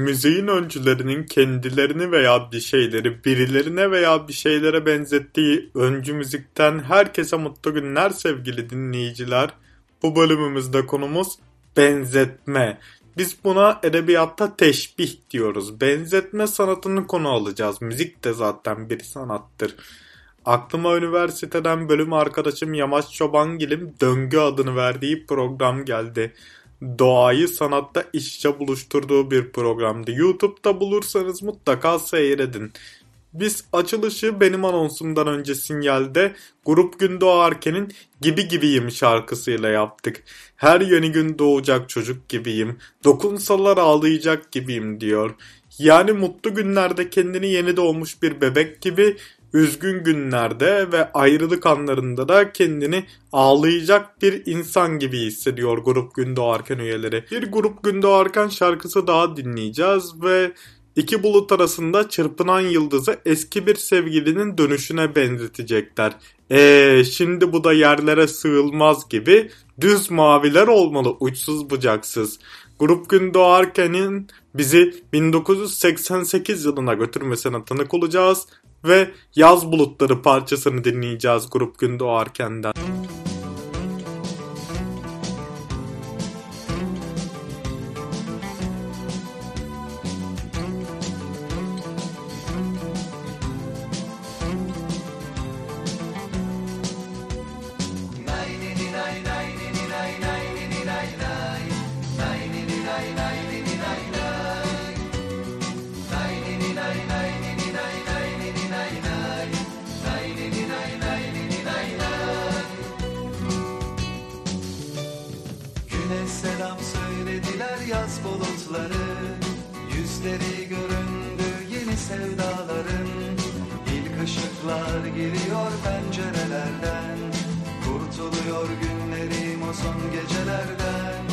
Müziğin öncülerinin kendilerini veya bir şeyleri birilerine veya bir şeylere benzettiği öncü müzikten herkese mutlu günler sevgili dinleyiciler. Bu bölümümüzde konumuz benzetme. Biz buna edebiyatta teşbih diyoruz. Benzetme sanatını konu alacağız. Müzik de zaten bir sanattır. Aklıma üniversiteden bölüm arkadaşım Yamaç Çobangil'in Döngü adını verdiği program geldi. Doğayı sanatta iç içe buluşturduğu bir programdı. YouTube'da bulursanız mutlaka seyredin. Biz açılışı benim anonsumdan önce sinyalde Grup Gün Doğarken'in Gibi Gibiyim şarkısıyla yaptık. Her yeni gün doğacak çocuk gibiyim, dokunsalar ağlayacak gibiyim diyor. Yani mutlu günlerde kendini yeni doğmuş bir bebek gibi, üzgün günlerde ve ayrılık anlarında da kendini ağlayacak bir insan gibi hissediyor Grup Gün Doğarken üyeleri. Bir Grup Gün Doğarken şarkısı daha dinleyeceğiz ve İki bulut arasında çırpınan yıldızı eski bir sevgilinin dönüşüne benzetecekler. Eee şimdi bu da yerlere sığılmaz gibi düz maviler olmalı uçsuz bucaksız. Grup Gün Doğarken'in bizi 1988 yılına götürmesine tanık olacağız ve Yaz Bulutları parçasını dinleyeceğiz Grup Gün Doğarken'den. Güne Yüzleri göründü yeni sevdaların. İlk ışıklar geliyor pencerelerden. Kurtuluyor günlerim o son gecelerden.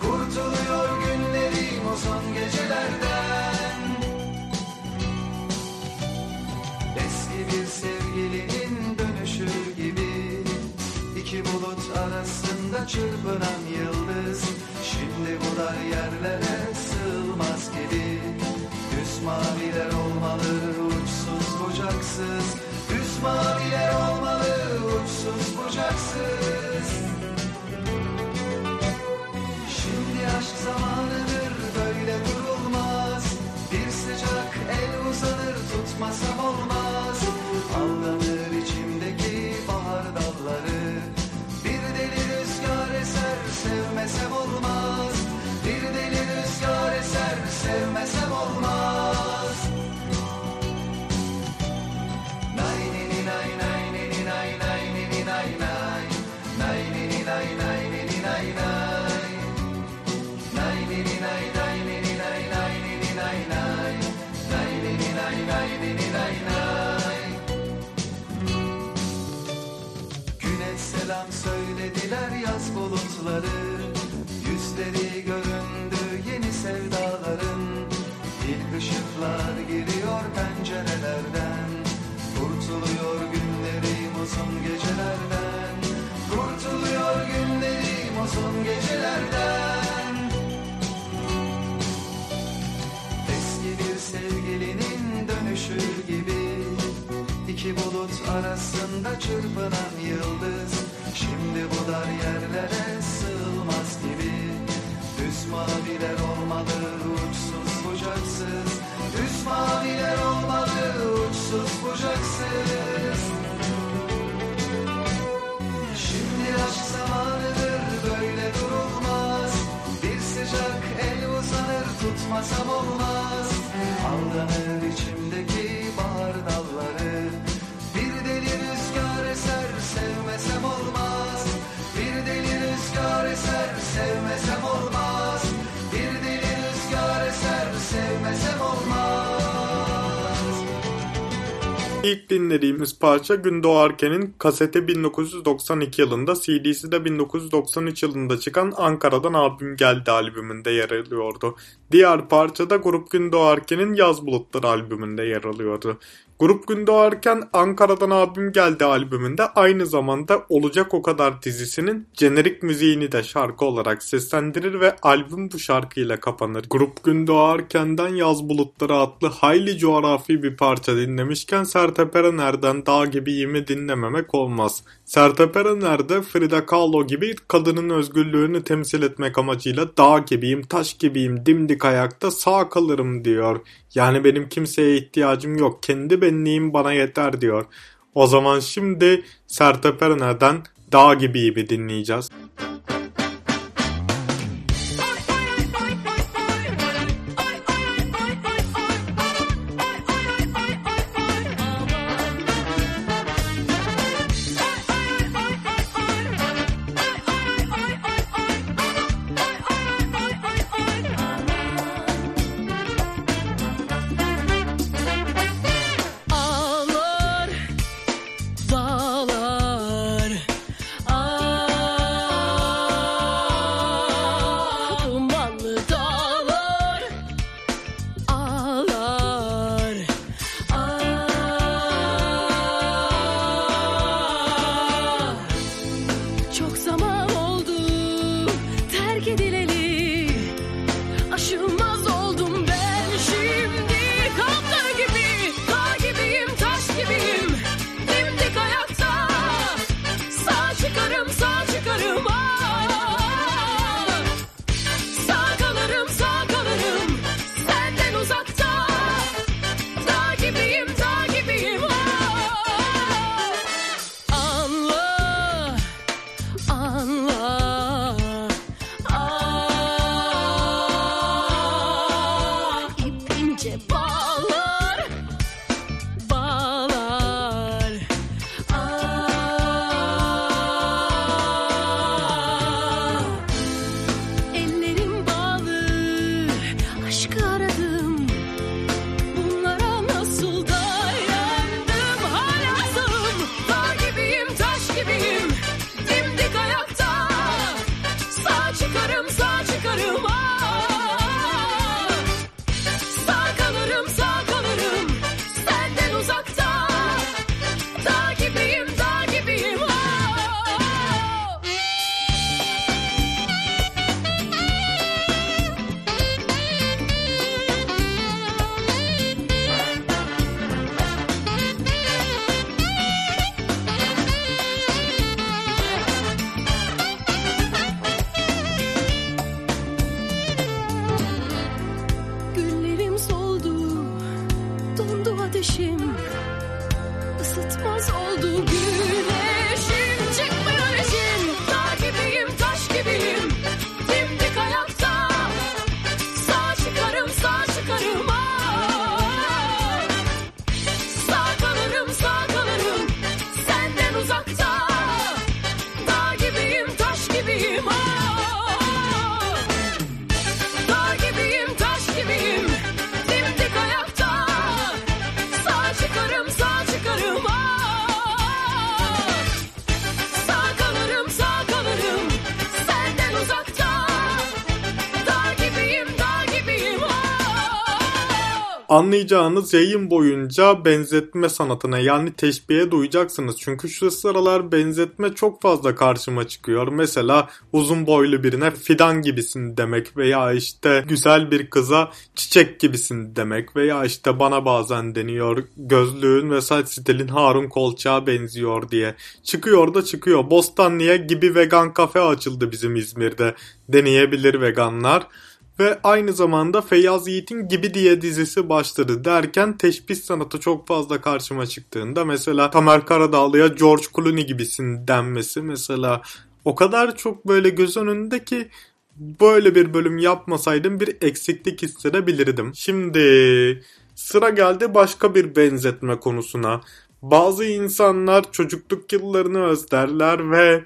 Kurtuluyor günlerim o son gecelerden. Eski bir sevgilinin dönüşü gibi iki bulut arasında çırpınan yıldız. Şimdi bu dar yerlere sığmaz gibi. Düz maviler olmalı uçsuz bucaksız. Düz maviler olmalı uçsuz bucaksız. Şimdi aşk zamanıdır böyle durulmaz Bir sıcak el uzanır tutmasam olmaz yaz bulutları Yüzleri göründü yeni sevdaların. İlk ışıklar giriyor pencerelerden. Kurtuluyor günlerim uzun gecelerden. Kurtuluyor günlerim uzun gecelerden. Eski bir sevgilinin dönüşü gibi iki bulut arasında çırpınan yıldız. Şimdi bu dar yerlere tutmasam olmaz Aldanır içimdeki bahar dalları İlk dinlediğimiz parça Gün Doğarken'in kaseti 1992 yılında, CD'si de 1993 yılında çıkan Ankara'dan Albüm Geldi albümünde yer alıyordu. Diğer parça da Grup Gün Doğarken'in Yaz Bulutları albümünde yer alıyordu. Grup Gün Doğarken Ankara'dan Albüm Geldi albümünde aynı zamanda Olacak O Kadar dizisinin jenerik müziğini de şarkı olarak seslendirir ve albüm bu şarkıyla kapanır. Grup Gün Doğarken'den Yaz Bulutları adlı hayli coğrafi bir parça dinlemişken Sertab Erener'den Dağ Gibiyim'i dinlememek olmaz. Sertab Erener Frida Kahlo gibi kadının özgürlüğünü temsil etmek amacıyla dağ gibiyim, taş gibiyim, dimdik ayakta sağ kalırım diyor. Yani benim kimseye ihtiyacım yok, kendi benliğim bana yeter diyor. O zaman şimdi Sertab Erener'den Dağ Gibiyim'i dinleyeceğiz. Ağlar Anlayacağınız yayın boyunca benzetme sanatına yani teşbihe duyacaksınız. Çünkü şu sıralar benzetme çok fazla karşıma çıkıyor. Mesela uzun boylu birine fidan gibisin demek veya işte güzel bir kıza çiçek gibisin demek veya işte bana bazen deniyor gözlüğün ve saç stilin Harun Kolçak'a benziyor diye. Çıkıyor da çıkıyor. Bostanlı'ya gibi vegan kafe açıldı bizim İzmir'de. Deneyebilir veganlar ve aynı zamanda Feyyaz Yiğit'in Gibi diye dizisi başladı derken teşbih sanatı çok fazla karşıma çıktığında mesela Tamer Karadağlı'ya George Clooney gibisin denmesi mesela o kadar çok böyle göz önünde ki böyle bir bölüm yapmasaydım bir eksiklik hissedebilirdim. Şimdi sıra geldi başka bir benzetme konusuna. Bazı insanlar çocukluk yıllarını özlerler ve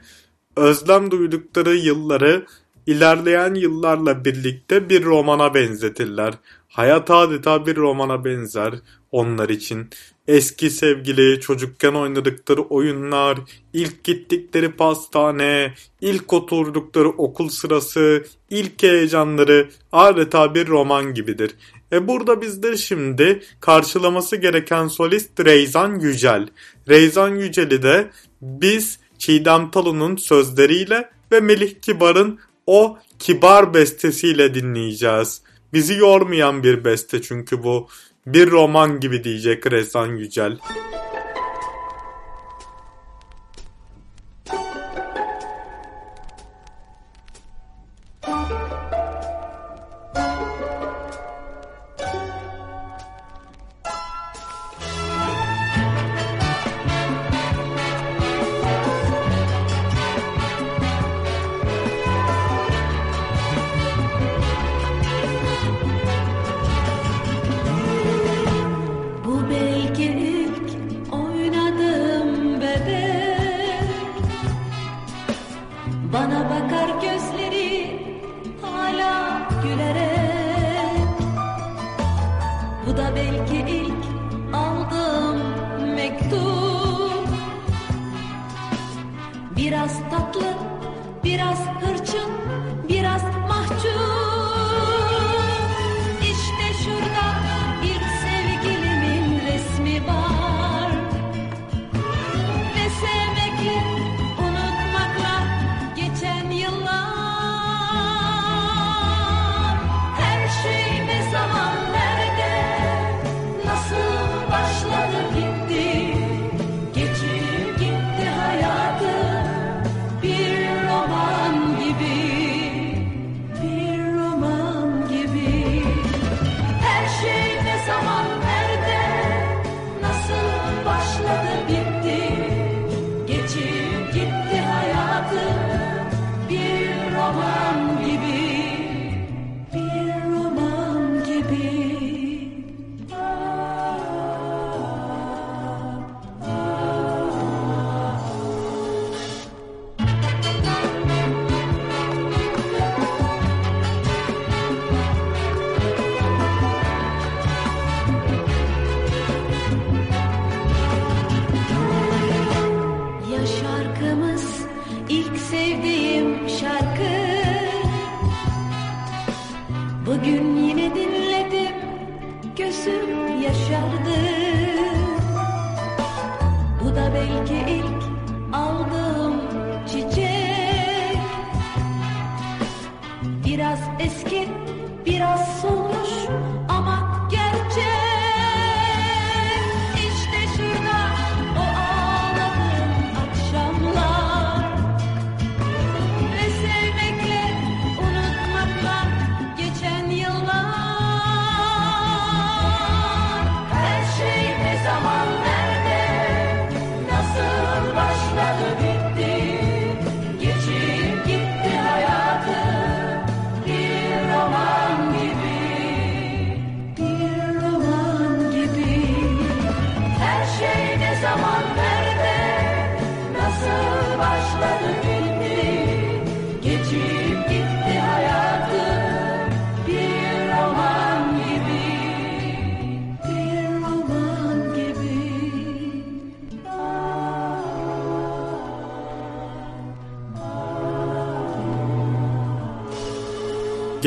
özlem duydukları yılları ilerleyen yıllarla birlikte bir romana benzetirler. Hayat adeta bir romana benzer onlar için. Eski sevgili, çocukken oynadıkları oyunlar, ilk gittikleri pastane, ilk oturdukları okul sırası, ilk heyecanları adeta bir roman gibidir. E burada bizde şimdi karşılaması gereken solist Reyzan Yücel. Reyzan Yücel'i de biz Çiğdem Talun'un sözleriyle ve Melih Kibar'ın o kibar bestesiyle dinleyeceğiz. Bizi yormayan bir beste çünkü bu. Bir roman gibi diyecek Rezan Yücel. Bana bakar gözleri hala gülerek Bu da belki ilk aldığım mektup. Biraz tatlı, biraz hırçın,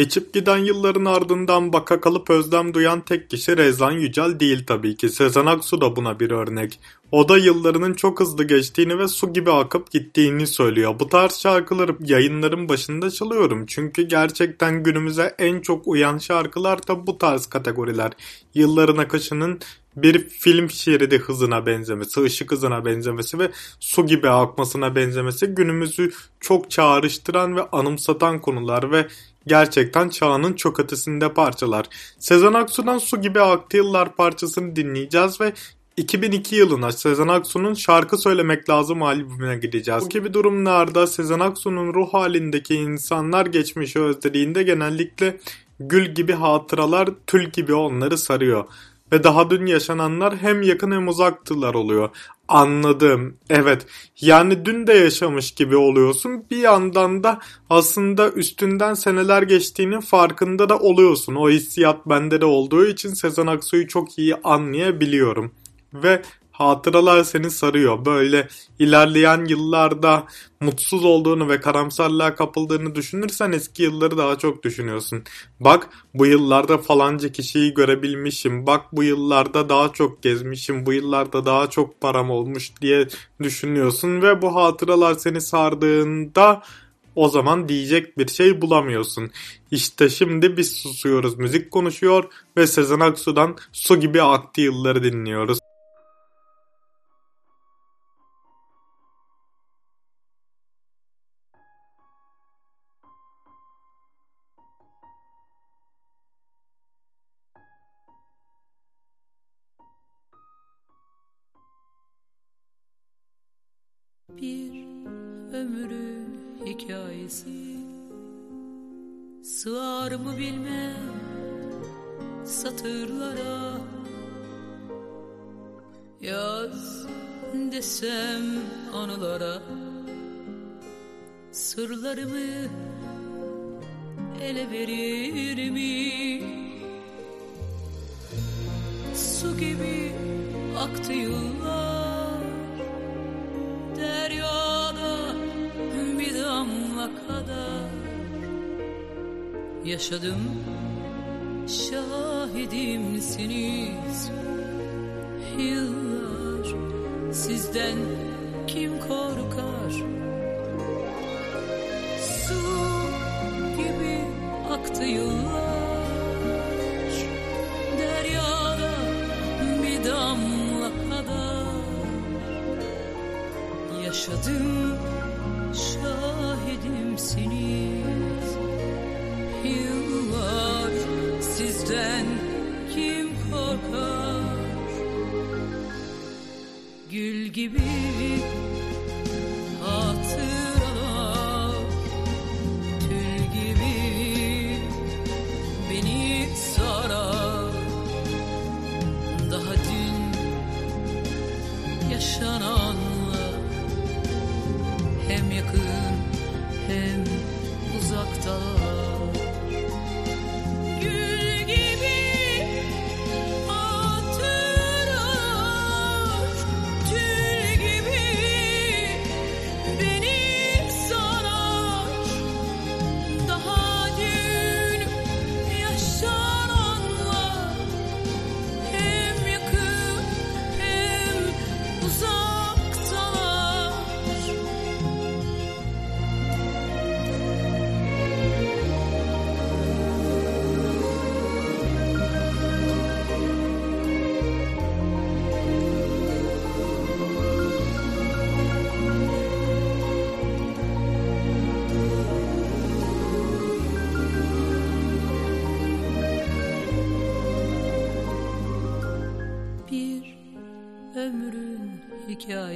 Geçip giden yılların ardından baka kalıp özlem duyan tek kişi Rezan Yücel değil tabii ki. Sezen Aksu da buna bir örnek. O da yıllarının çok hızlı geçtiğini ve su gibi akıp gittiğini söylüyor. Bu tarz şarkıları yayınların başında çalıyorum. Çünkü gerçekten günümüze en çok uyan şarkılar da bu tarz kategoriler. Yılların akışının bir film şeridi hızına benzemesi, ışık hızına benzemesi ve su gibi akmasına benzemesi günümüzü çok çağrıştıran ve anımsatan konular ve gerçekten çağının çok ötesinde parçalar. Sezen Aksu'dan Su Gibi Aktı Yıllar parçasını dinleyeceğiz ve 2002 yılına Sezen Aksu'nun Şarkı Söylemek Lazım albümüne gideceğiz. Bu gibi durumlarda Sezen Aksu'nun ruh halindeki insanlar geçmişi özlediğinde genellikle gül gibi hatıralar tül gibi onları sarıyor. Ve daha dün yaşananlar hem yakın hem uzaktılar oluyor. Anladım. Evet. Yani dün de yaşamış gibi oluyorsun. Bir yandan da aslında üstünden seneler geçtiğinin farkında da oluyorsun. O hissiyat bende de olduğu için Sezen Aksu'yu çok iyi anlayabiliyorum. Ve hatıralar seni sarıyor. Böyle ilerleyen yıllarda mutsuz olduğunu ve karamsarlığa kapıldığını düşünürsen eski yılları daha çok düşünüyorsun. Bak bu yıllarda falanca kişiyi görebilmişim. Bak bu yıllarda daha çok gezmişim. Bu yıllarda daha çok param olmuş diye düşünüyorsun ve bu hatıralar seni sardığında o zaman diyecek bir şey bulamıyorsun. İşte şimdi biz susuyoruz. Müzik konuşuyor ve Sezen Aksu'dan su gibi aktı yılları dinliyoruz. Hikayesi Sığar mı bilmem satırlara. Yaz desem anılara. Sırlarımı ele verir mi? Su gibi aktı yıllar Yaşadım. Şahidimsiniz Yıllar sizden kim korkar? Su gibi aktı yıllar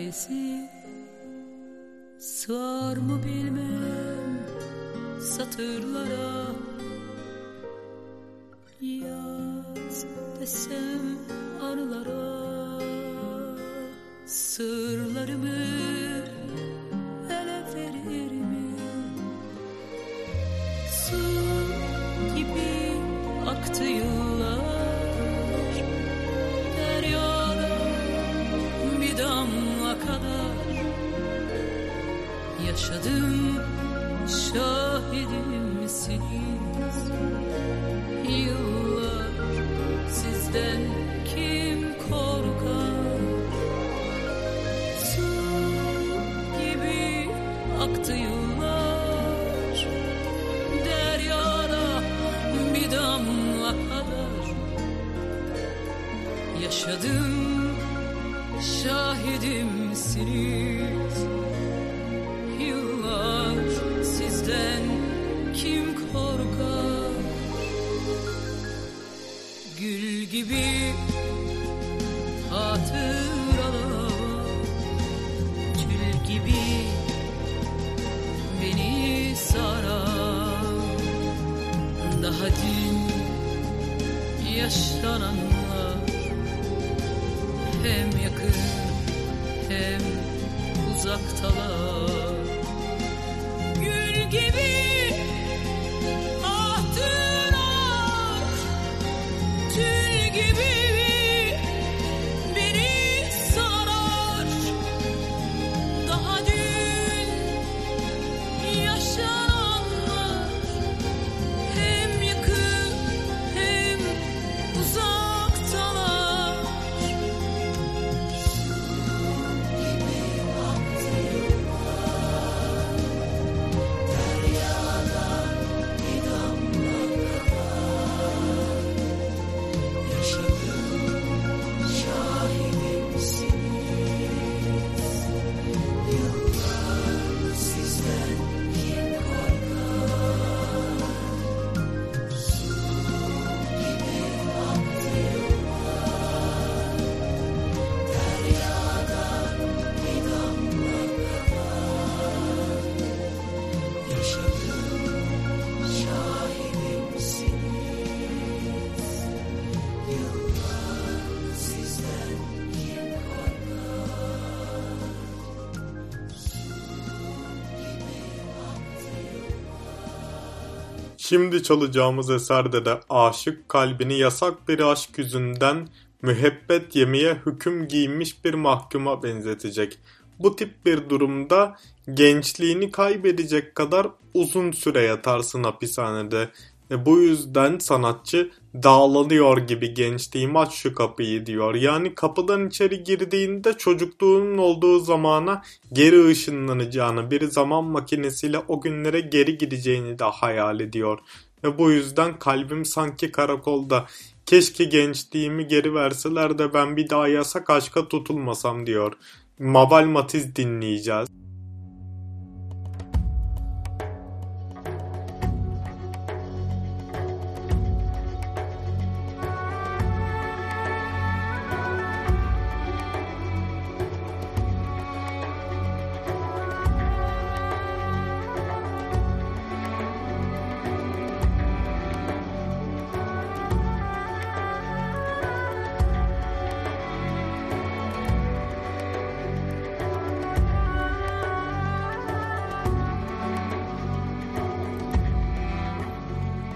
hikayesi Sığar mı bilmem satırlara Şimdi çalacağımız eserde de aşık kalbini yasak bir aşk yüzünden müebbet yemeye hüküm giymiş bir mahkuma benzetecek. Bu tip bir durumda gençliğini kaybedecek kadar uzun süre yatarsın hapishanede. E bu yüzden sanatçı dağlanıyor gibi gençliğim aç şu kapıyı diyor. Yani kapıdan içeri girdiğinde çocukluğunun olduğu zamana geri ışınlanacağını, bir zaman makinesiyle o günlere geri gideceğini de hayal ediyor. Ve bu yüzden kalbim sanki karakolda. Keşke gençliğimi geri verseler de ben bir daha yasak aşka tutulmasam diyor. Mabel Matiz dinleyeceğiz.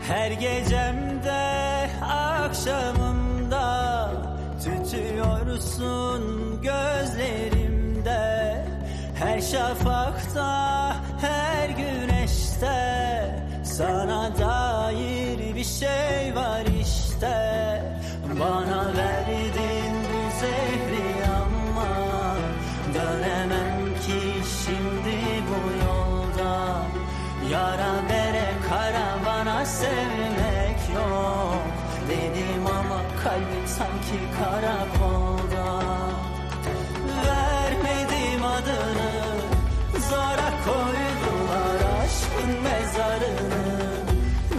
Her gecemde akşamımda tütüyorsun gözlerimde. Her şafakta her güneşte sana dair bir şey var işte. Bana verdin sanki karakolda. Vermedim adını Zora koydular aşkın mezarını.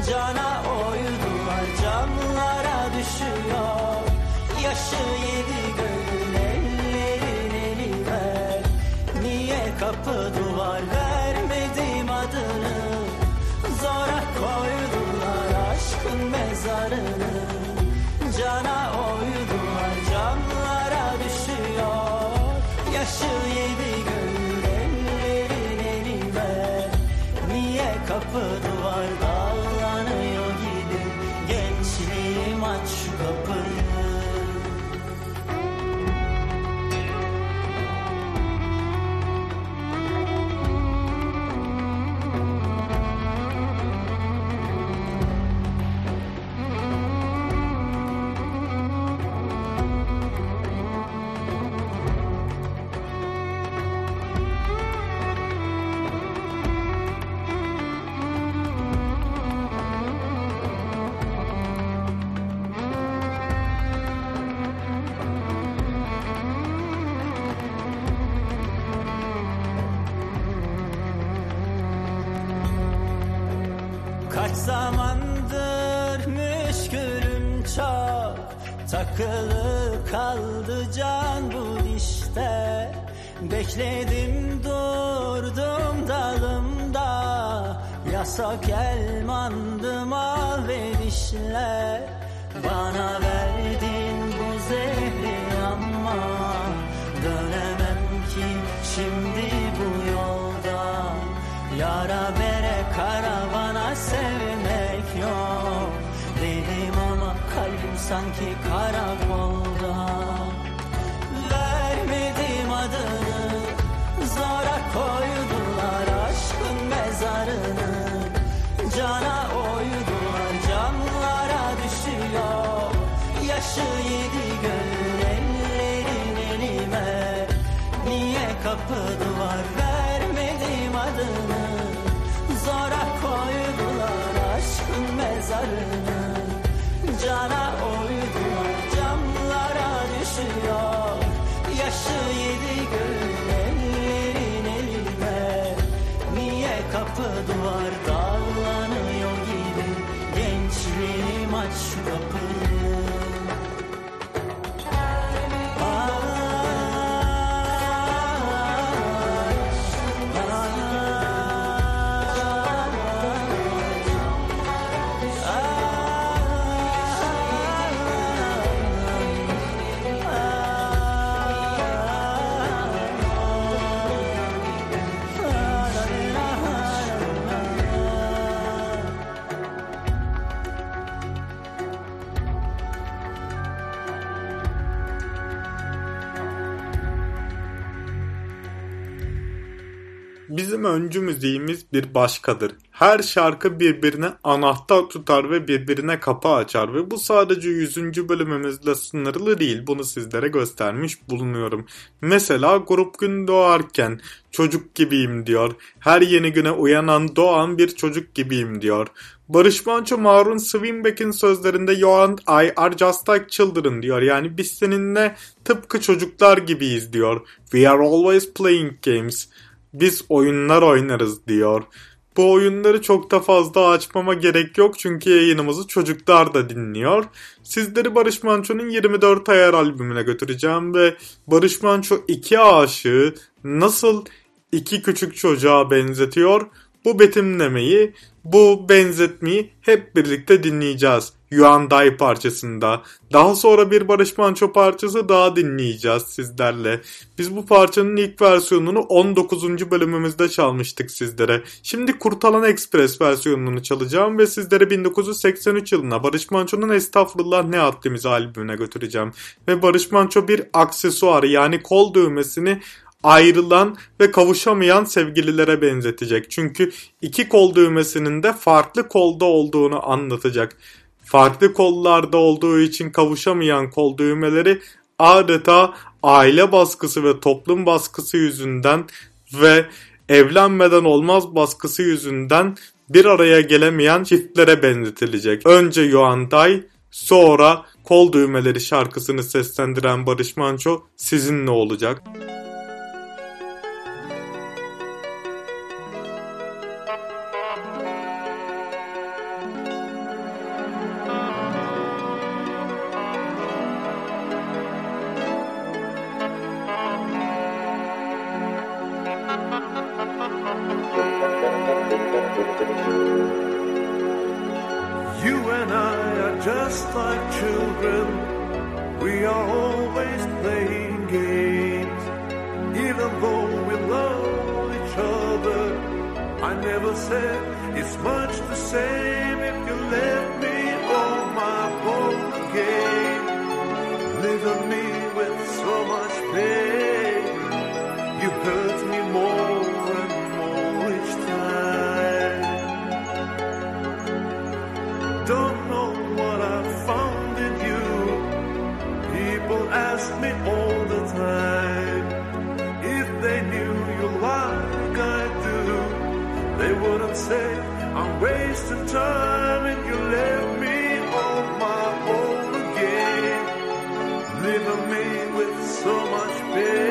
Cana oydular camlara düşüyor. Yaşı yedi göğün ellerin eli ver. Niye kapı duvar vermedim adını? Zora koydular aşkın mezarını Takılı kaldı can bu dişte Bekledim durdum dalımda. Yasak elmandım al verişle Bana verdin bu zehri ama Dönemem ki şimdi bu yolda. Yara bere karavana sanki karakolda. Vermedim adını Zora koydular Bizim öncü bir başkadır. Her şarkı birbirine anahtar tutar ve birbirine kapı açar ve bu sadece 100. bölümümüzle sınırlı değil. Bunu sizlere göstermiş bulunuyorum. Mesela grup gün doğarken çocuk gibiyim diyor. Her yeni güne uyanan doğan bir çocuk gibiyim diyor. Barış Manço Marun Swinbeck'in sözlerinde You and I are just like children diyor. Yani biz seninle tıpkı çocuklar gibiyiz diyor. We are always playing games. Biz oyunlar oynarız diyor. Bu oyunları çok da fazla açmama gerek yok çünkü yayınımızı çocuklar da dinliyor. Sizleri Barış Manço'nun 24 Ayar albümüne götüreceğim ve Barış Manço iki aşığı nasıl iki küçük çocuğa benzetiyor bu betimlemeyi, bu benzetmeyi hep birlikte dinleyeceğiz. Yuanday parçasında. Daha sonra bir Barış Manço parçası daha dinleyeceğiz sizlerle. Biz bu parçanın ilk versiyonunu 19. bölümümüzde çalmıştık sizlere. Şimdi Kurtalan Express versiyonunu çalacağım ve sizlere 1983 yılına Barış Manço'nun Estağfurullah Ne Haddimiz albümüne götüreceğim. Ve Barış Manço bir aksesuar yani kol düğmesini ayrılan ve kavuşamayan sevgililere benzetecek. Çünkü iki kol düğmesinin de farklı kolda olduğunu anlatacak. Farklı kollarda olduğu için kavuşamayan kol düğmeleri adeta aile baskısı ve toplum baskısı yüzünden ve evlenmeden olmaz baskısı yüzünden bir araya gelemeyen çiftlere benzetilecek. Önce Yuanday, sonra Kol Düğmeleri şarkısını seslendiren Barış Manço sizinle olacak. You Wouldn't say I'm wasting time and you left me on my own again, leaving me with so much pain.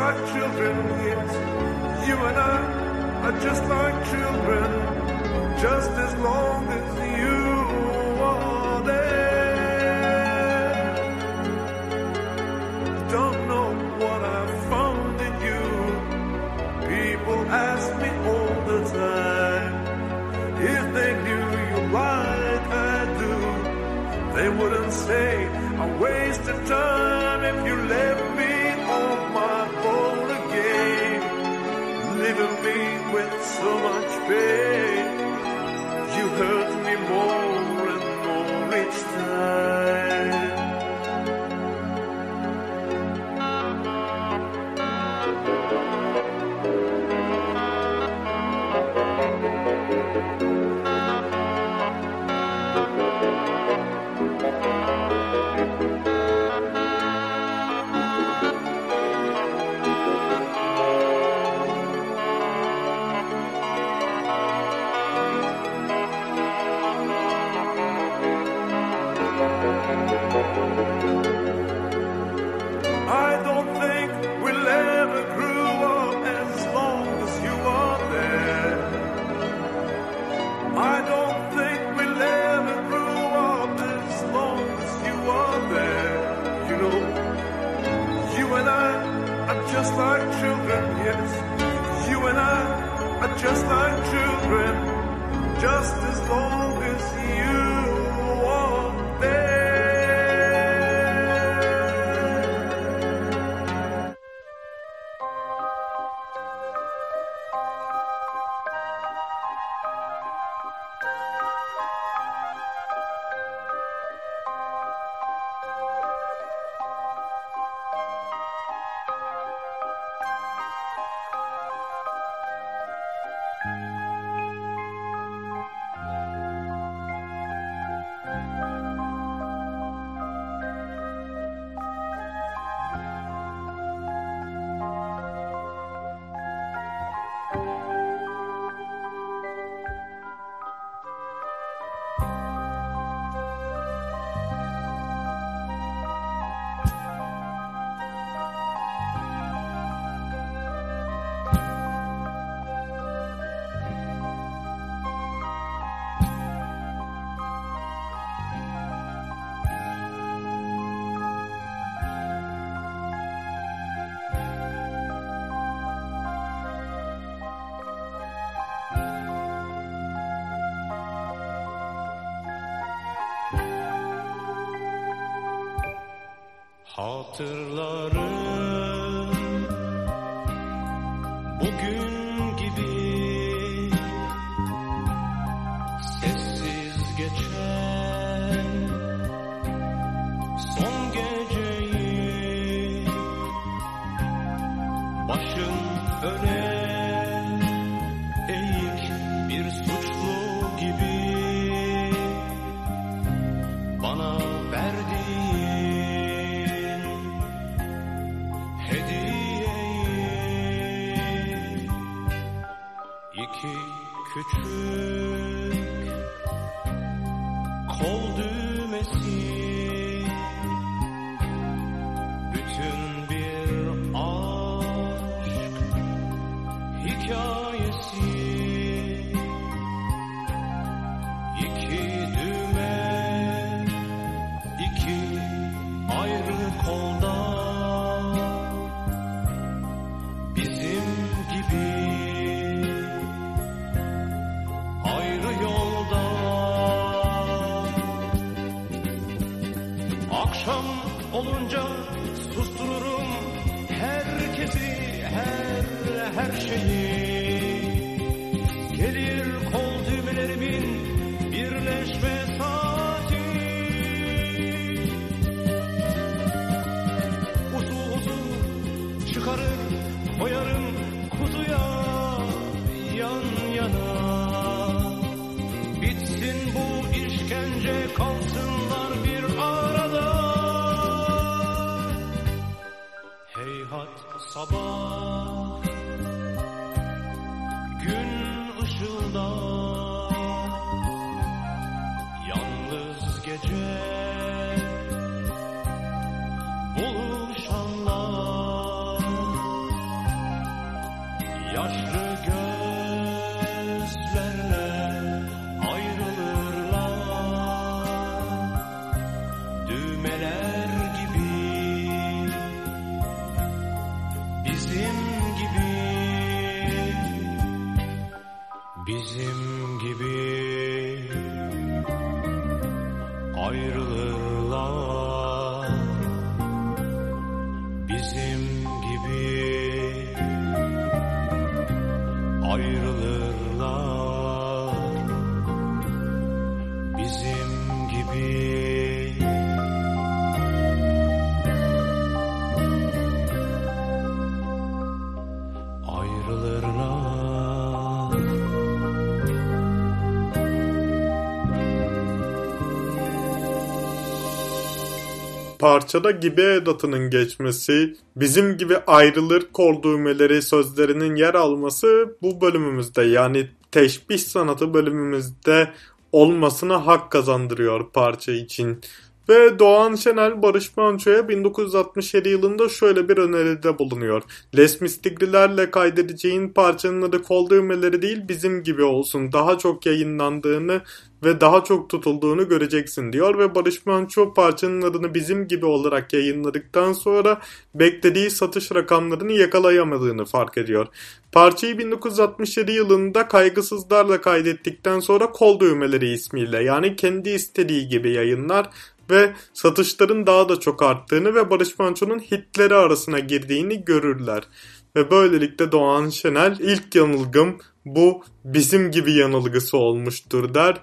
Like children, yes. You and I are just like children, just as long as you are there. Don't know what I found in you. People ask me all the time if they knew you like I do. They wouldn't say I wasted time so much pain. You hurt me more and more each time. Like children, yes. You and I are just like children, just as long as you Parçada gibi edatının geçmesi, bizim gibi ayrılır kol düğmeleri sözlerinin yer alması bu bölümümüzde yani teşbih sanatı bölümümüzde olmasına hak kazandırıyor parça için. Ve Doğan Şenel Barış Manço'ya 1967 yılında şöyle bir öneride bulunuyor. Les Mistigrilerle kaydedeceğin parçanın adı kol düğmeleri değil bizim gibi olsun. Daha çok yayınlandığını ve daha çok tutulduğunu göreceksin diyor ve Barış Manço parçanın adını bizim gibi olarak yayınladıktan sonra beklediği satış rakamlarını yakalayamadığını fark ediyor. Parçayı 1967 yılında kaygısızlarla kaydettikten sonra kol düğmeleri ismiyle yani kendi istediği gibi yayınlar ve satışların daha da çok arttığını ve Barış Manço'nun hitleri arasına girdiğini görürler. Ve böylelikle Doğan Şenel ilk yanılgım bu bizim gibi yanılgısı olmuştur der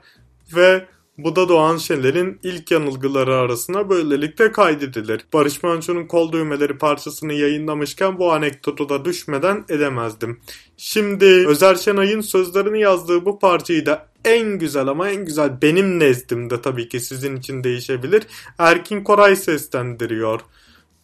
ve bu da Doğan Şener'in ilk yanılgıları arasına böylelikle kaydedilir. Barış Manço'nun kol düğmeleri parçasını yayınlamışken bu anekdotu da düşmeden edemezdim. Şimdi Özer Şenay'ın sözlerini yazdığı bu parçayı da en güzel ama en güzel benim nezdimde tabii ki sizin için değişebilir. Erkin Koray seslendiriyor.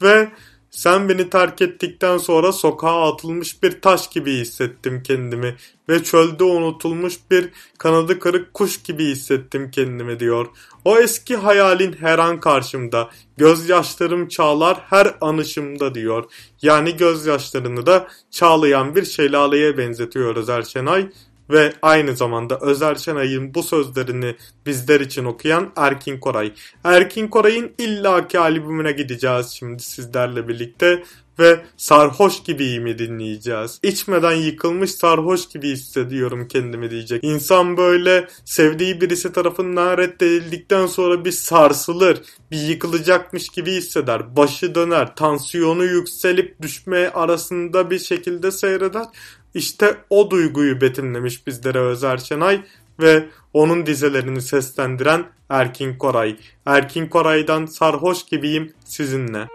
Ve sen beni terk ettikten sonra sokağa atılmış bir taş gibi hissettim kendimi ve çölde unutulmuş bir kanadı kırık kuş gibi hissettim kendimi diyor. O eski hayalin her an karşımda, gözyaşlarım çağlar her anışımda diyor. Yani gözyaşlarını da çağlayan bir şelaleye benzetiyor Özer Şenay ve aynı zamanda Özer Şenay'ın bu sözlerini bizler için okuyan Erkin Koray. Erkin Koray'ın illaki albümüne gideceğiz şimdi sizlerle birlikte ve sarhoş gibiyim dinleyeceğiz. İçmeden yıkılmış sarhoş gibi hissediyorum kendimi diyecek. İnsan böyle sevdiği birisi tarafından reddedildikten sonra bir sarsılır, bir yıkılacakmış gibi hisseder. Başı döner, tansiyonu yükselip düşme arasında bir şekilde seyreder. İşte o duyguyu betimlemiş bizlere Özer Şenay ve onun dizelerini seslendiren Erkin Koray. Erkin Koray'dan sarhoş gibiyim sizinle.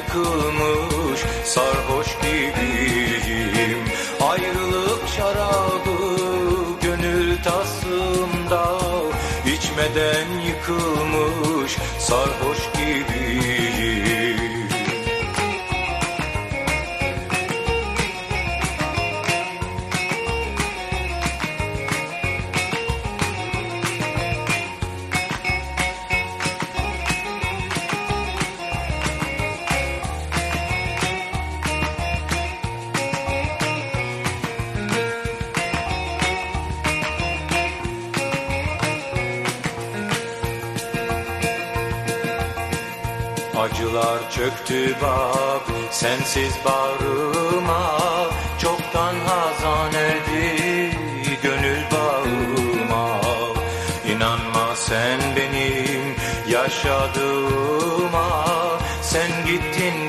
Yıkılmış sarhoş gibiyim. Ayrılık şarabı gönül tasımda İçmeden yıkılmış sarhoş sensiz bağrıma Çoktan hazan erdi gönül bağıma İnanma sen benim yaşadığıma Sen gittin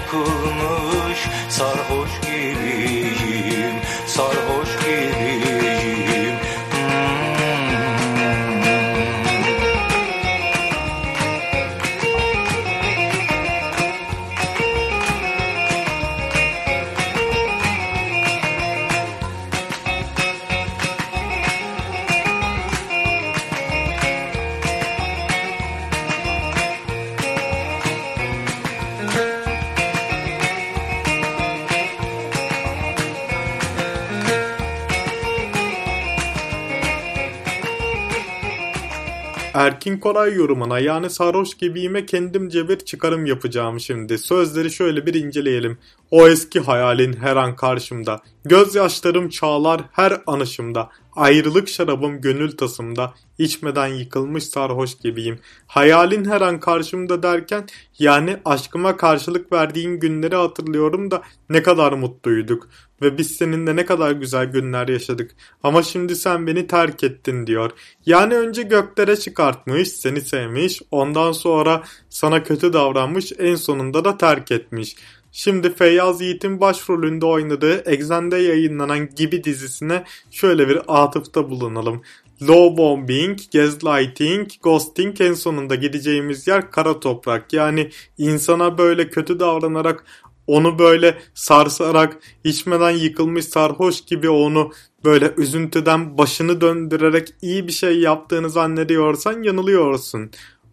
Yıkılmış sarhoş gibiyim Erkin Koray yorumuna yani sarhoş gibiyime kendimce bir çıkarım yapacağım şimdi. Sözleri şöyle bir inceleyelim. O eski hayalin her an karşımda. Gözyaşlarım çağlar her anışımda. Ayrılık şarabım gönül tasımda. İçmeden yıkılmış sarhoş gibiyim. Hayalin her an karşımda derken yani aşkıma karşılık verdiğin günleri hatırlıyorum da ne kadar mutluyduk. Ve biz seninle ne kadar güzel günler yaşadık. Ama şimdi sen beni terk ettin diyor. Yani önce göklere çıkartmış, seni sevmiş, ondan sonra sana kötü davranmış, en sonunda da terk etmiş. Şimdi Feyyaz Yiğit'in başrolünde oynadığı Exxen'de yayınlanan Gibi dizisine şöyle bir atıfta bulunalım. Low bombing, gaslighting, ghosting en sonunda gideceğimiz yer kara toprak. Yani insana böyle kötü davranarak onu böyle sarsarak içmeden yıkılmış sarhoş gibi onu böyle üzüntüden başını döndürerek iyi bir şey yaptığını zannediyorsan yanılıyorsun.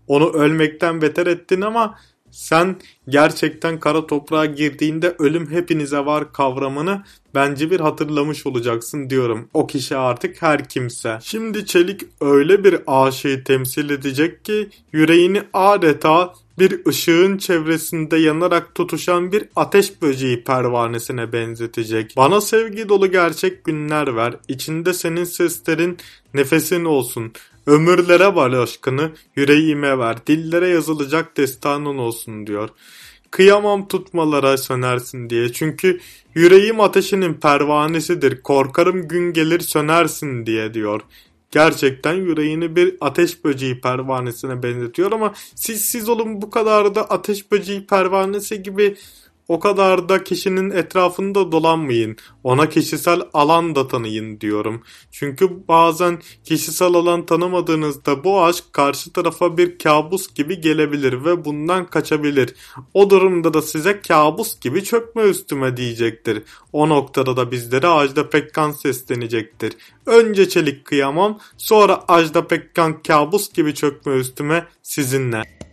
Onu ölmekten beter ettin ama sen gerçekten kara toprağa girdiğinde ölüm hepinize var kavramını bence bir hatırlamış olacaksın diyorum. O kişi artık her kimse. Şimdi Çelik öyle bir aşığı temsil edecek ki yüreğini adeta bir ışığın çevresinde yanarak tutuşan bir ateş böceği pervanesine benzetecek. Bana sevgi dolu gerçek günler ver. İçinde senin seslerin nefesin olsun. Ömürlere var aşkını, yüreğime ver, dillere yazılacak destanın olsun diyor. Kıyamam tutmalara sönersin diye. Çünkü yüreğim ateşinin pervanesidir. Korkarım gün gelir sönersin diye diyor. Gerçekten yüreğini bir ateş böceği pervanesine benzetiyor ama siz siz olun bu kadar da ateş böceği pervanesi gibi o kadar da kişinin etrafında dolanmayın. Ona kişisel alan da tanıyın diyorum. Çünkü bazen kişisel alan tanımadığınızda bu aşk karşı tarafa bir kabus gibi gelebilir ve bundan kaçabilir. O durumda da size kabus gibi çökme üstüme diyecektir. O noktada da bizlere Ajda Pekkan seslenecektir. Önce çelik kıyamam, sonra Ajda Pekkan kabus gibi çökme üstüme sizinle.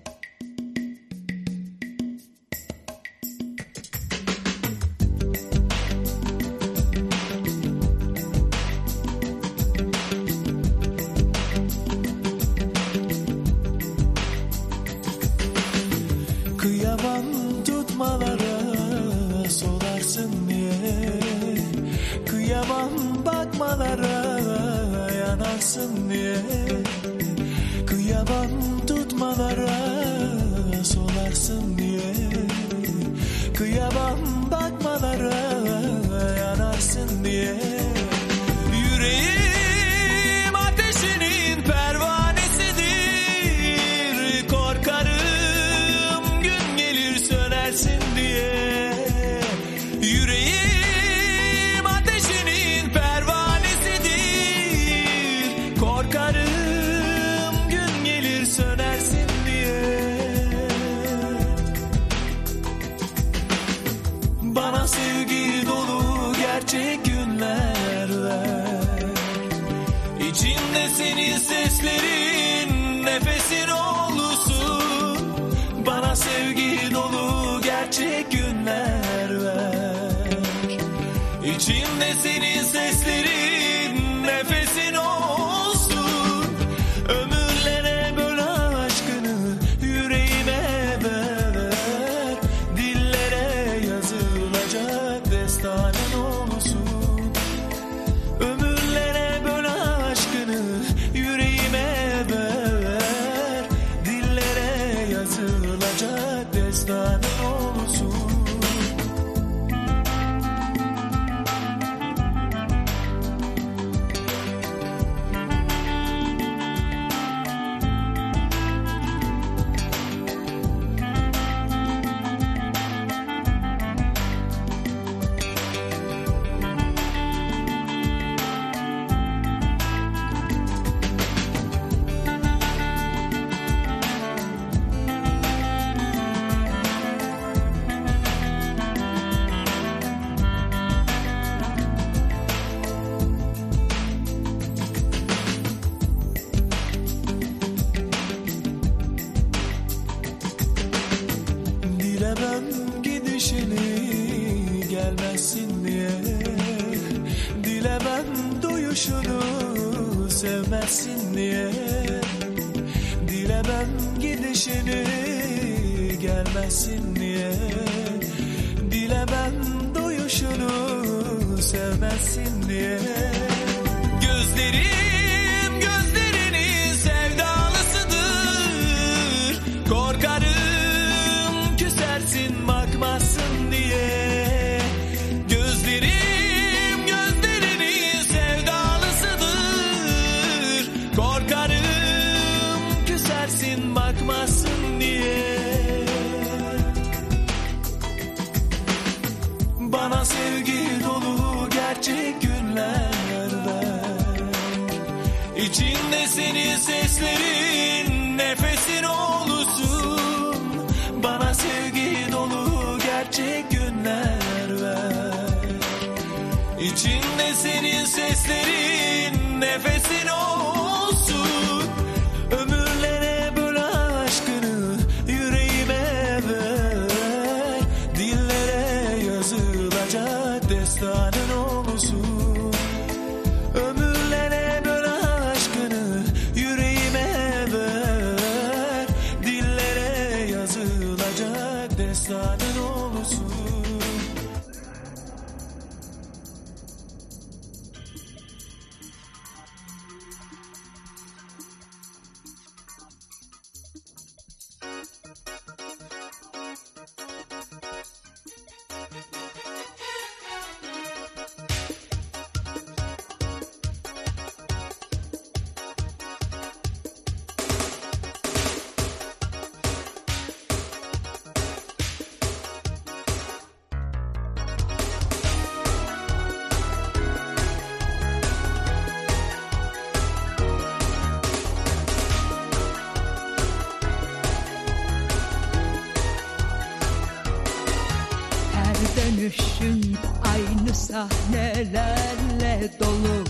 Sahnelerle dolu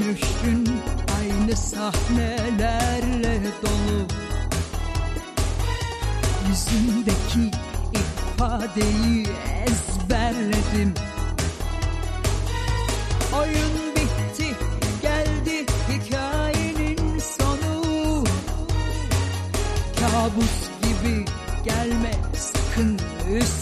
Dönüşün aynı sahnelerle dolu. Yüzündeki ifadeyi ezberledim. Oyun bitti geldi hikayenin sonu. Kabus gibi gelme sakın üstüme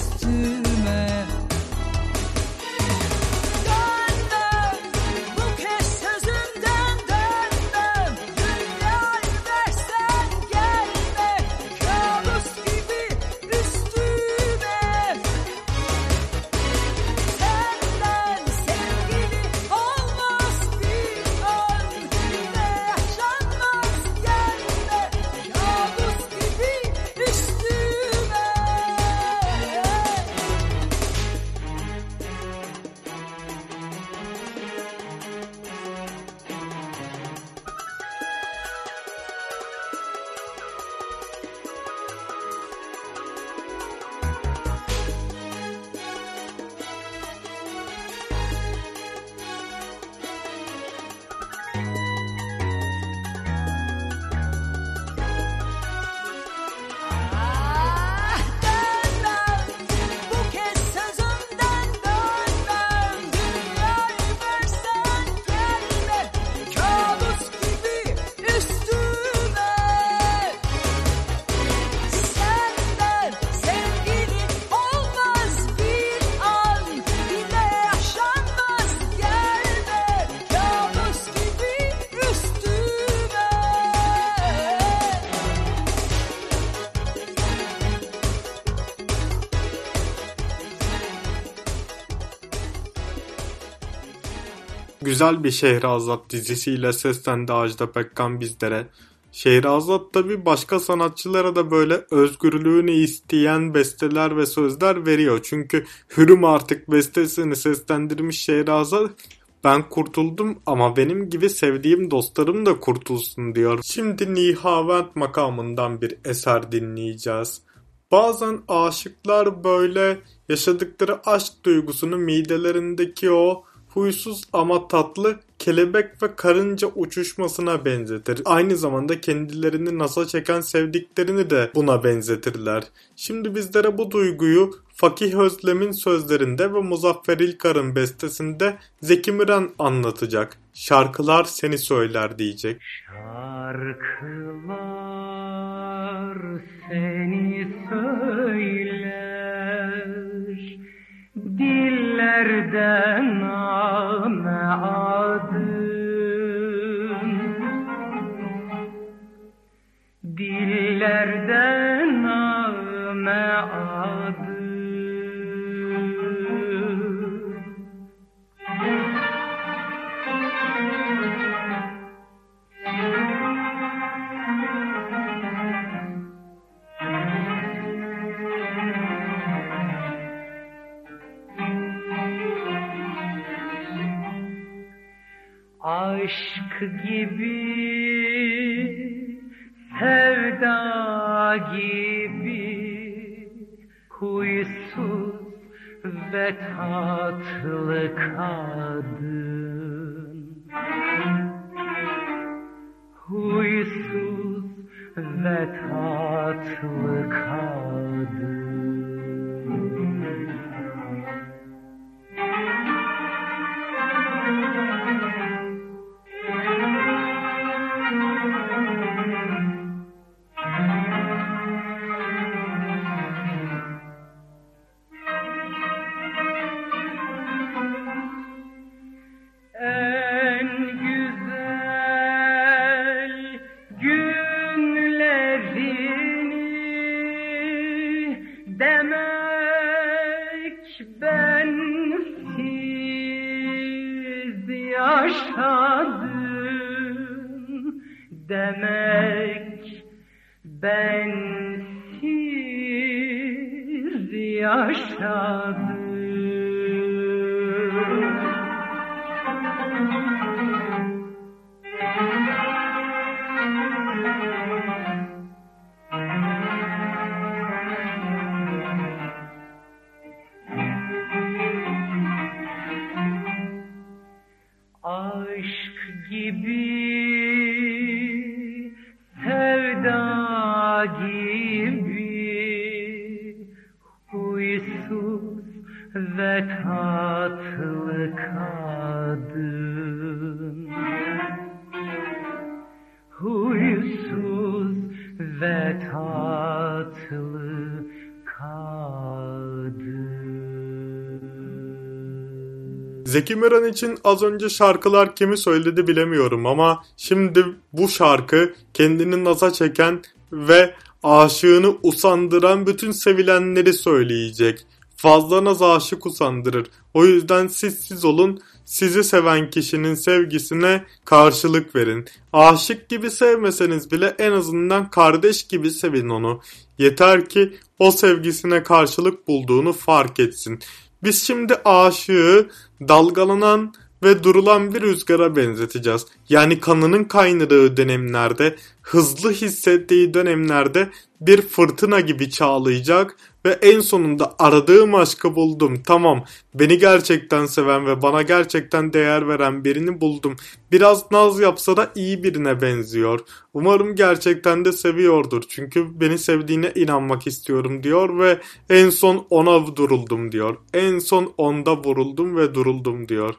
Güzel bir Şehrazat dizisiyle seslendi Ajda Pekkan bizlere. Şehrazat tabi başka sanatçılara da böyle özgürlüğünü isteyen besteler ve sözler veriyor. Çünkü Hürüm artık bestesini seslendirmiş Şehrazat ben kurtuldum ama benim gibi sevdiğim dostlarım da kurtulsun diyor. Şimdi Nihavent makamından bir eser dinleyeceğiz. Bazen aşıklar böyle yaşadıkları aşk duygusunu midelerindeki o huysuz ama tatlı kelebek ve karınca uçuşmasına benzetir. Aynı zamanda kendilerini nasa çeken sevdiklerini de buna benzetirler. Şimdi bizlere bu duyguyu Fakih Özlem'in sözlerinde ve Muzaffer İlkar'ın bestesinde Zeki Müren anlatacak. Şarkılar seni söyler diyecek. Şarkılar seni söyler Dillerden ame adın Dillerden ame adın Aşk gibi, sevda gibi, huysuz ve tatlı kadın. Huysuz ve tatlı kadın. Demek bensiz yaşadım. Demek bensiz yaşadım Zeki Müren için az önce şarkılar kimi söyledi bilemiyorum ama şimdi bu şarkı kendini naza çeken ve aşığını usandıran bütün sevilenleri söyleyecek. Fazla naz aşık usandırır. O yüzden siz siz olun, sizi seven kişinin sevgisine karşılık verin. Aşık gibi sevmeseniz bile en azından kardeş gibi sevin onu. Yeter ki o sevgisine karşılık bulduğunu fark etsin. Biz şimdi aşığı dalgalanan ve durulan bir rüzgara benzeteceğiz. Yani kanının kaynadığı dönemlerde, hızlı hissettiği dönemlerde bir fırtına gibi çağlayacak ve en sonunda aradığım aşkı buldum. Tamam, beni gerçekten seven ve bana gerçekten değer veren birini buldum. Biraz naz yapsa da iyi birine benziyor. Umarım gerçekten de seviyordur. Çünkü beni sevdiğine inanmak istiyorum diyor ve en son ona duruldum diyor. En son onda vuruldum ve duruldum diyor.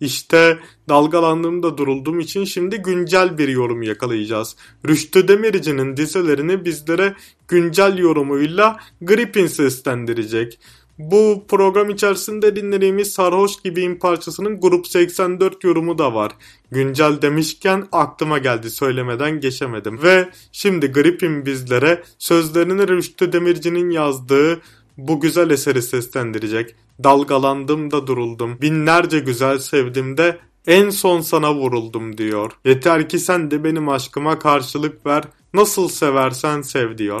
İşte dalgalandığımda durulduğum için şimdi güncel bir yorum yakalayacağız. Rüştü Demirci'nin dizelerini bizlere güncel yorumuyla Gripin seslendirecek. Bu program içerisinde dinlediğimiz Sarhoş Gibiyim parçasının Grup 84 yorumu da var. Güncel demişken aklıma geldi söylemeden geçemedim. Ve şimdi Gripin bizlere sözlerini Rüştü Demirci'nin yazdığı bu güzel eseri seslendirecek. Dalgalandım da duruldum. Binlerce güzel sevdim de en son sana vuruldum diyor. Yeter ki sen de benim aşkıma karşılık ver. Nasıl seversen sev diyor.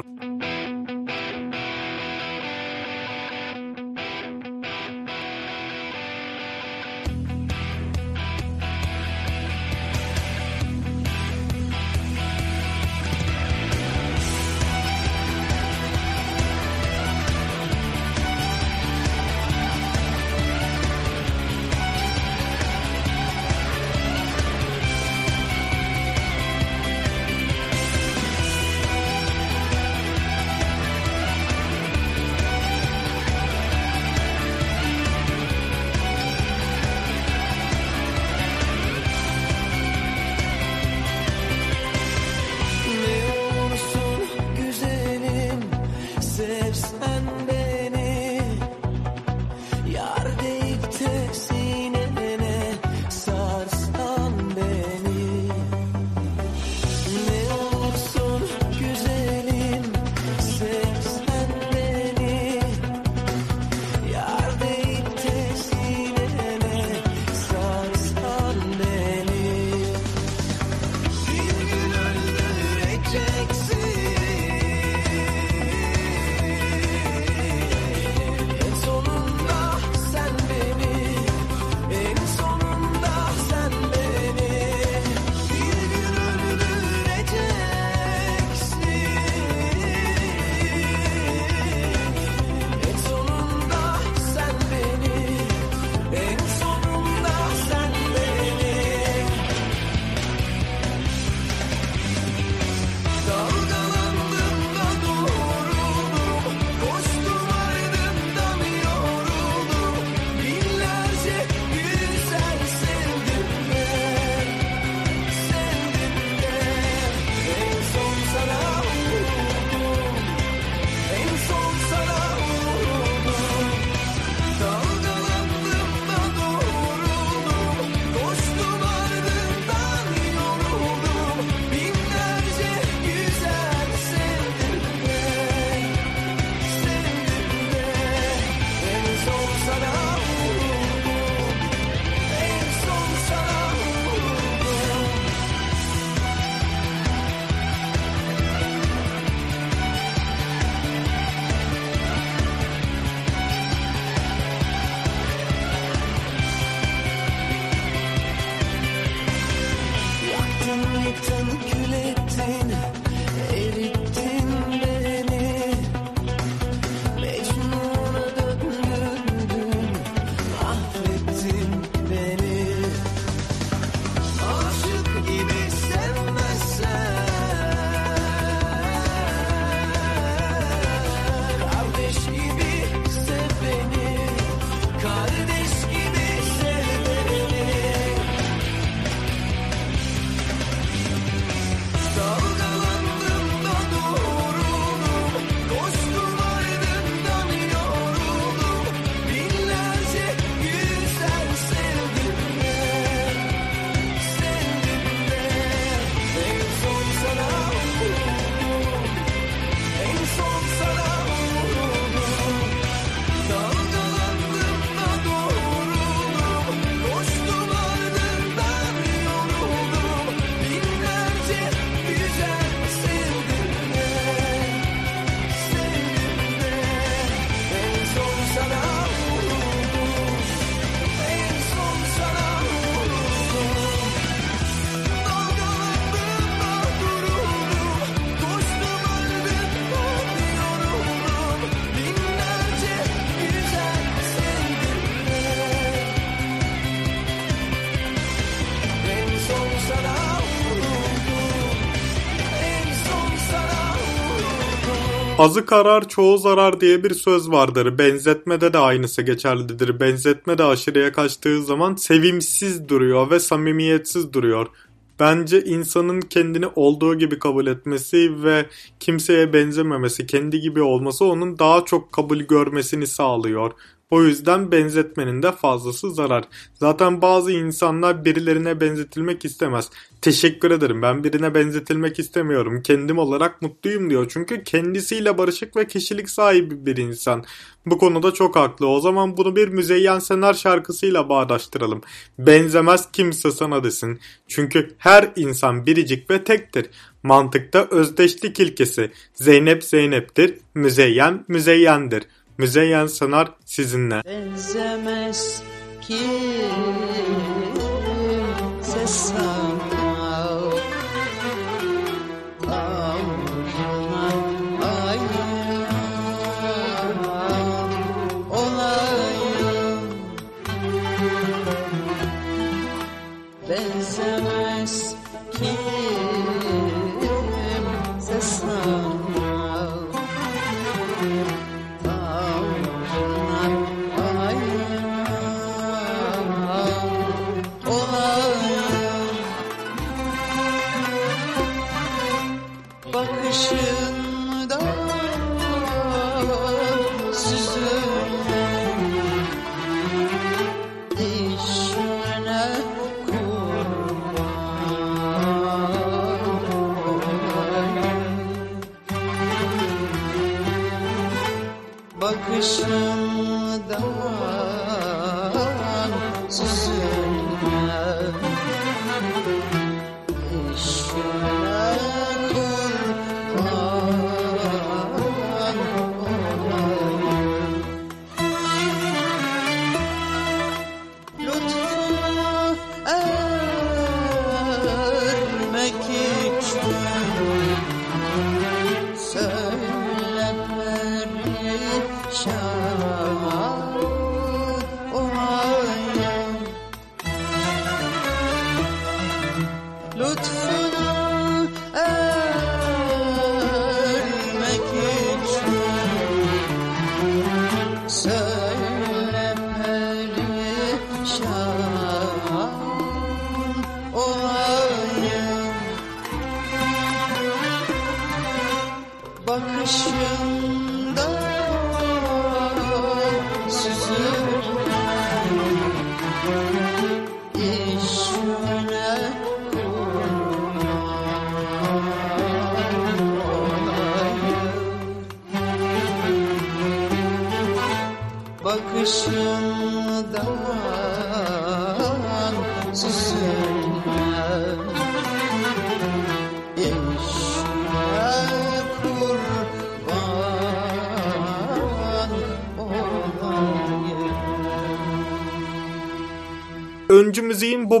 Azı karar çoğu zarar diye bir söz vardır. Benzetmede de aynısı geçerlidir. Benzetme de aşırıya kaçtığı zaman sevimsiz duruyor ve samimiyetsiz duruyor. Bence insanın kendini olduğu gibi kabul etmesi ve kimseye benzememesi, kendi gibi olması onun daha çok kabul görmesini sağlıyor. O yüzden benzetmenin de fazlası zarar. Zaten bazı insanlar birilerine benzetilmek istemez. Teşekkür ederim ben birine benzetilmek istemiyorum. Kendim olarak mutluyum diyor. Çünkü kendisiyle barışık ve kişilik sahibi bir insan. Bu konuda çok haklı. O zaman bunu bir Müzeyyen Senar şarkısıyla bağdaştıralım. Benzemez kimse sana desin. Çünkü her insan biricik ve tektir. Mantıkta özdeşlik ilkesi. Zeynep Zeynep'tir, Müzeyyen Müzeyyen'dir. Müzeyyen Sanar sizinle. Benzemez kimse sana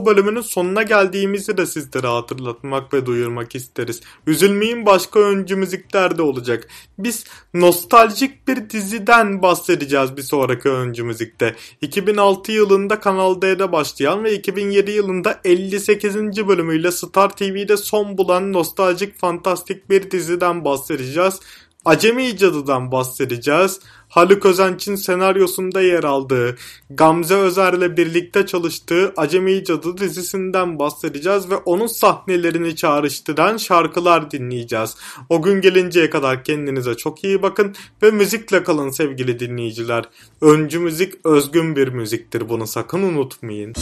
bu bölümünün sonuna geldiğimizi de sizlere hatırlatmak ve duyurmak isteriz. Üzülmeyin başka öncü müzikler de olacak. Biz nostaljik bir diziden bahsedeceğiz bir sonraki öncü müzikte. 2006 yılında Kanal D'de başlayan ve 2007 yılında 58. bölümüyle Star TV'de son bulan nostaljik fantastik bir diziden bahsedeceğiz. Acemi Cadı'dan bahsedeceğiz. Haluk Özenç'in senaryosunda yer aldığı, Gamze Özer'le birlikte çalıştığı Acemi Cadı dizisinden bahsedeceğiz ve onun sahnelerini çağrıştıran şarkılar dinleyeceğiz. O gün gelinceye kadar kendinize çok iyi bakın ve müzikle kalın sevgili dinleyiciler. Öncü müzik özgün bir müziktir bunu sakın unutmayın.